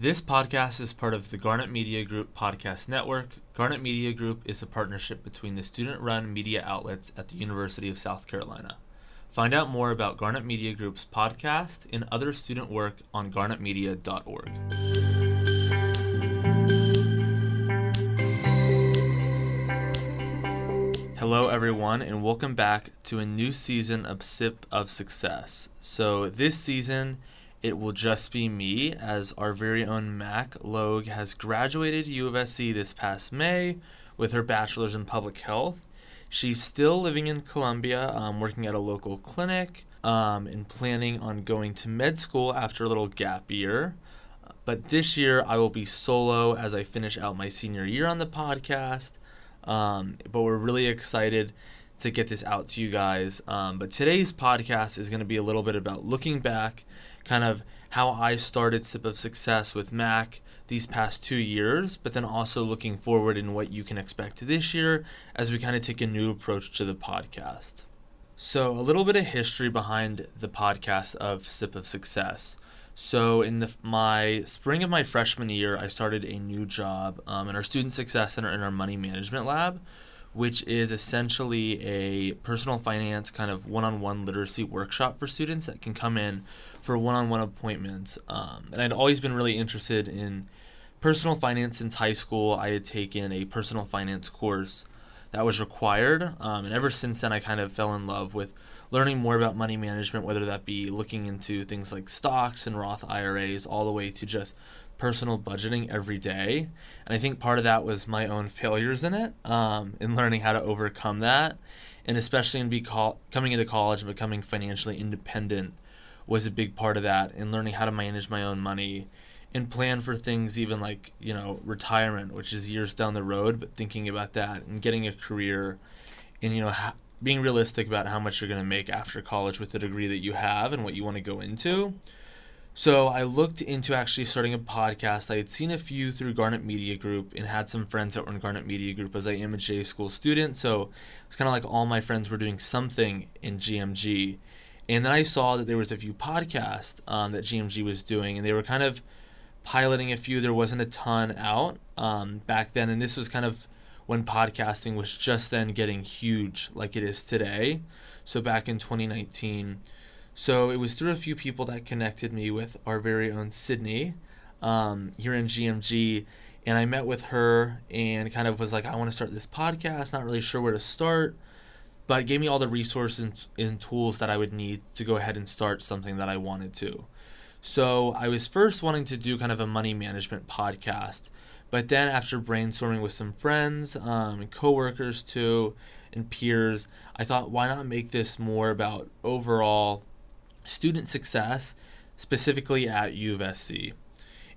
This podcast is part of the Garnet Media Group podcast network. Garnet Media Group is a partnership between the student run media outlets at the University of South Carolina. Find out more about Garnet Media Group's podcast and other student work on garnetmedia.org. Hello, everyone, and welcome back to a new season of Sip of Success. So, this season, it will just be me, as our very own Mac Logue has graduated U of SC this past May with her bachelor's in public health. She's still living in Columbia, um, working at a local clinic, um, and planning on going to med school after a little gap year. But this year, I will be solo as I finish out my senior year on the podcast. Um, but we're really excited to get this out to you guys. Um, but today's podcast is going to be a little bit about looking back, kind of how I started Sip of Success with Mac these past two years, but then also looking forward in what you can expect this year as we kind of take a new approach to the podcast. So, a little bit of history behind the podcast of Sip of Success. So, in the, my spring of my freshman year, I started a new job um, in our student success center in our money management lab, which is essentially a personal finance kind of one-on-one literacy workshop for students that can come in for one-on-one appointments. Um, and I'd always been really interested in personal finance since high school. I had taken a personal finance course that was required, um, and ever since then, I kind of fell in love with learning more about money management, whether that be looking into things like stocks and Roth IRAs, all the way to just personal budgeting every day. And I think part of that was my own failures in it, um, in learning how to overcome that. And especially in be call- coming into college and becoming financially independent was a big part of that, and learning how to manage my own money and plan for things even like, you know, retirement, which is years down the road, but thinking about that and getting a career and, you know, ha- being realistic about how much you're going to make after college with the degree that you have and what you want to go into so I looked into actually starting a podcast. I had seen a few through Garnet Media Group and had some friends that were in Garnet Media Group as I am a J school student. So it's kind of like all my friends were doing something in GMG. And then I saw that there was a few podcasts um, that GMG was doing, and they were kind of piloting a few. There wasn't a ton out um, back then, and this was kind of when podcasting was just then getting huge like it is today. So back in 2019. So it was through a few people that connected me with our very own Sydney um, here in GMG. And I met with her and kind of was like, I want to start this podcast, not really sure where to start, but gave me all the resources and tools that I would need to go ahead and start something that I wanted to. So I was first wanting to do kind of a money management podcast. But then after brainstorming with some friends um, and coworkers too and peers, I thought, why not make this more about overall student success, specifically at U of SC.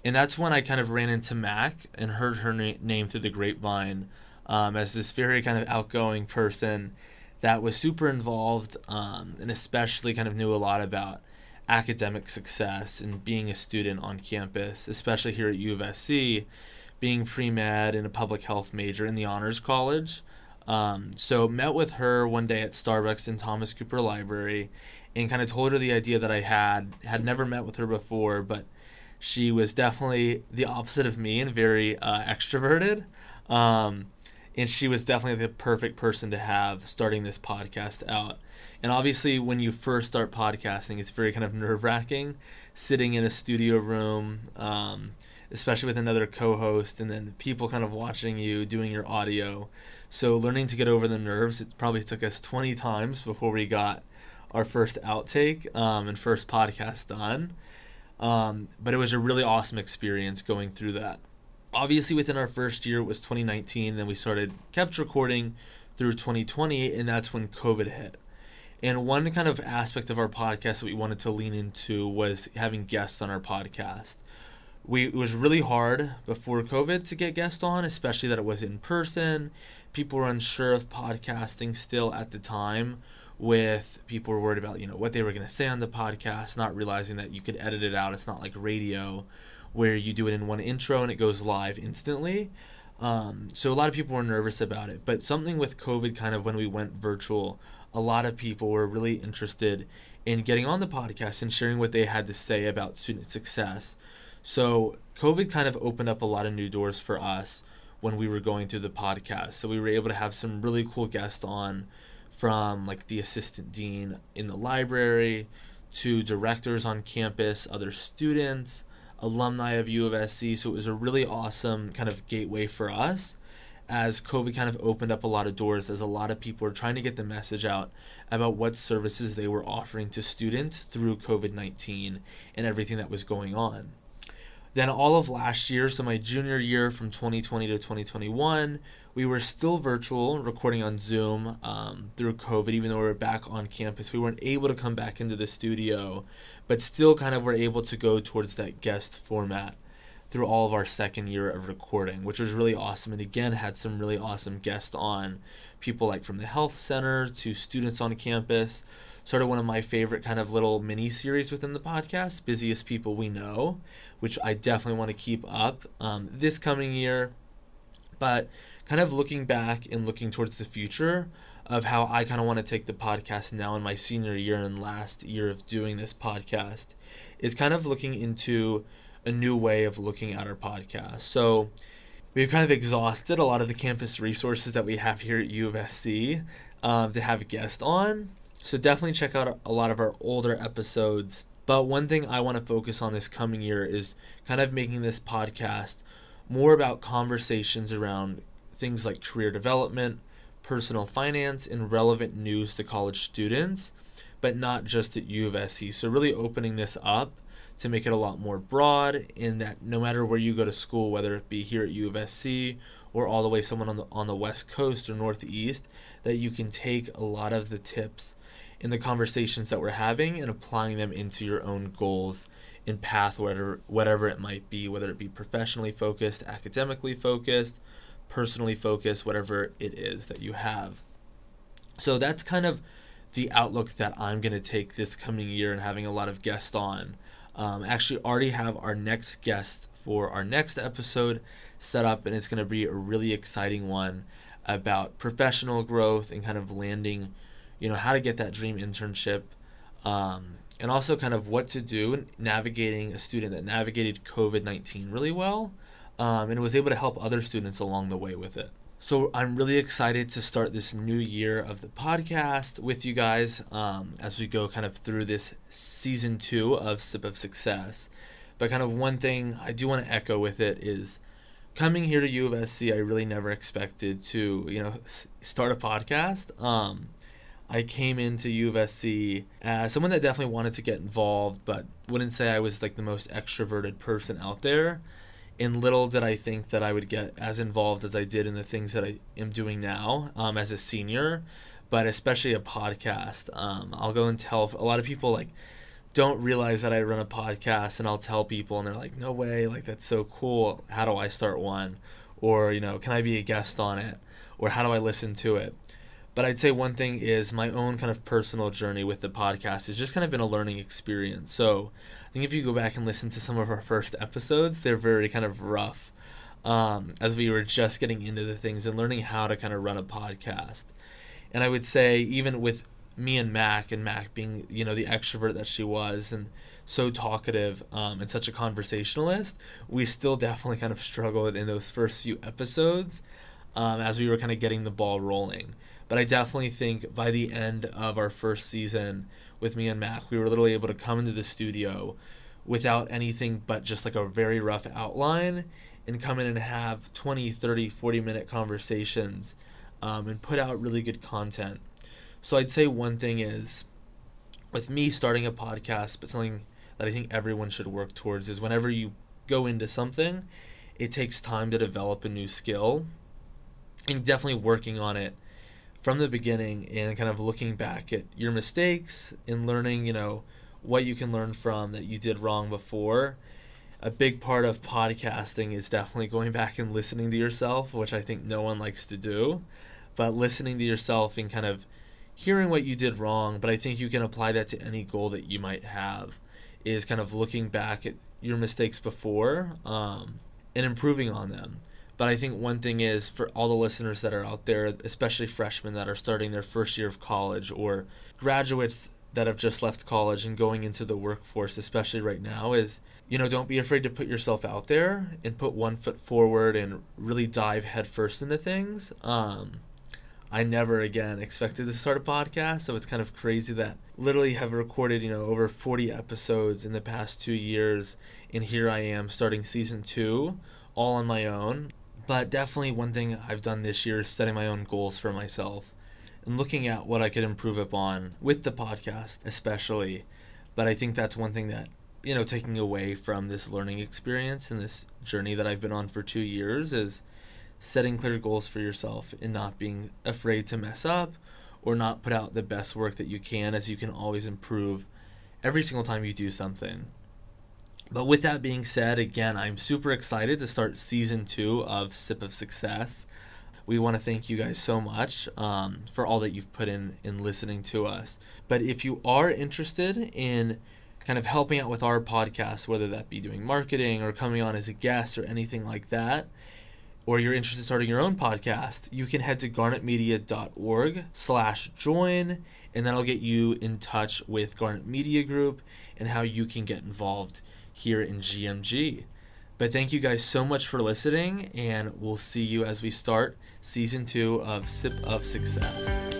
And that's when I kind of ran into Mac and heard her na- name through the grapevine um, as this very kind of outgoing person that was super involved um, and especially kind of knew a lot about academic success and being a student on campus, especially here at U of SC, being pre med and a public health major in the Honors College. Um, so met with her one day at Starbucks in Thomas Cooper Library, and kind of told her the idea that I had. Had never met with her before, but she was definitely the opposite of me and very uh, extroverted. Um, and she was definitely the perfect person to have starting this podcast out. And obviously, when you first start podcasting, it's very kind of nerve wracking sitting in a studio room, um, especially with another co host, and then people kind of watching you doing your audio. So, learning to get over the nerves, it probably took us 20 times before we got our first outtake um, and first podcast done. Um, but it was a really awesome experience going through that. Obviously, within our first year, it was 2019. Then we started kept recording through 2020, and that's when COVID hit. And one kind of aspect of our podcast that we wanted to lean into was having guests on our podcast. We it was really hard before COVID to get guests on, especially that it was in person. People were unsure of podcasting still at the time with people were worried about you know what they were going to say on the podcast not realizing that you could edit it out. It's not like radio where you do it in one intro and it goes live instantly. Um, so a lot of people were nervous about it. But something with covid kind of when we went virtual a lot of people were really interested in getting on the podcast and sharing what they had to say about student success so COVID kind of opened up a lot of new doors for us when we were going through the podcast. So we were able to have some really cool guests on from like the assistant dean in the library to directors on campus, other students, alumni of U of SC. So it was a really awesome kind of gateway for us as COVID kind of opened up a lot of doors as a lot of people were trying to get the message out about what services they were offering to students through COVID 19 and everything that was going on. Then, all of last year, so my junior year from 2020 to 2021, we were still virtual, recording on Zoom um, through COVID, even though we were back on campus. We weren't able to come back into the studio, but still kind of were able to go towards that guest format through all of our second year of recording, which was really awesome. And again, had some really awesome guests on people like from the health center to students on campus. Sort of one of my favorite kind of little mini series within the podcast, Busiest People We Know, which I definitely want to keep up um, this coming year. But kind of looking back and looking towards the future of how I kind of want to take the podcast now in my senior year and last year of doing this podcast is kind of looking into a new way of looking at our podcast. So we've kind of exhausted a lot of the campus resources that we have here at U of SC um, to have a guest on. So definitely check out a lot of our older episodes. But one thing I want to focus on this coming year is kind of making this podcast more about conversations around things like career development, personal finance, and relevant news to college students, but not just at U of SC. So really opening this up to make it a lot more broad in that no matter where you go to school, whether it be here at U of SC or all the way someone on the on the west coast or northeast, that you can take a lot of the tips in the conversations that we're having and applying them into your own goals and path whatever whatever it might be, whether it be professionally focused, academically focused, personally focused, whatever it is that you have. So that's kind of the outlook that I'm going to take this coming year and having a lot of guests on um, actually already have our next guest for our next episode set up, and it's going to be a really exciting one about professional growth and kind of landing, you know, how to get that dream internship, um, and also kind of what to do navigating a student that navigated COVID 19 really well um, and was able to help other students along the way with it. So I'm really excited to start this new year of the podcast with you guys um, as we go kind of through this season two of Sip of Success. But kind of one thing I do want to echo with it is coming here to U of SC, I really never expected to you know start a podcast. Um, I came into U of SC as someone that definitely wanted to get involved, but wouldn't say I was like the most extroverted person out there and little did I think that I would get as involved as I did in the things that I am doing now um, as a senior, but especially a podcast. Um, I'll go and tell a lot of people like don't realize that I run a podcast, and I'll tell people, and they're like, "No way! Like that's so cool. How do I start one?" Or you know, can I be a guest on it? Or how do I listen to it? But I'd say one thing is my own kind of personal journey with the podcast has just kind of been a learning experience. So I think if you go back and listen to some of our first episodes, they're very kind of rough um, as we were just getting into the things and learning how to kind of run a podcast. And I would say, even with me and Mac, and Mac being, you know, the extrovert that she was and so talkative um, and such a conversationalist, we still definitely kind of struggled in those first few episodes um, as we were kind of getting the ball rolling. But I definitely think by the end of our first season, with me and Mac, we were literally able to come into the studio without anything but just like a very rough outline and come in and have 20, 30, 40 minute conversations um, and put out really good content. So I'd say one thing is with me starting a podcast, but something that I think everyone should work towards is whenever you go into something, it takes time to develop a new skill and definitely working on it from the beginning and kind of looking back at your mistakes and learning, you know, what you can learn from that you did wrong before. A big part of podcasting is definitely going back and listening to yourself, which I think no one likes to do. But listening to yourself and kind of hearing what you did wrong, but I think you can apply that to any goal that you might have, is kind of looking back at your mistakes before um, and improving on them. But I think one thing is for all the listeners that are out there, especially freshmen that are starting their first year of college or graduates that have just left college and going into the workforce, especially right now, is you know, don't be afraid to put yourself out there and put one foot forward and really dive headfirst into things. Um, I never again expected to start a podcast, so it's kind of crazy that literally have recorded, you know, over 40 episodes in the past 2 years and here I am starting season 2 all on my own. But definitely one thing I've done this year is setting my own goals for myself and looking at what I could improve upon with the podcast, especially. But I think that's one thing that, you know, taking away from this learning experience and this journey that I've been on for two years is setting clear goals for yourself and not being afraid to mess up or not put out the best work that you can, as you can always improve every single time you do something. But with that being said, again, I'm super excited to start season two of Sip of Success. We want to thank you guys so much um, for all that you've put in in listening to us. But if you are interested in kind of helping out with our podcast, whether that be doing marketing or coming on as a guest or anything like that, or you're interested in starting your own podcast, you can head to garnetmedia.org slash join, and that'll get you in touch with Garnet Media Group and how you can get involved here in GMG. But thank you guys so much for listening, and we'll see you as we start season two of Sip of Success.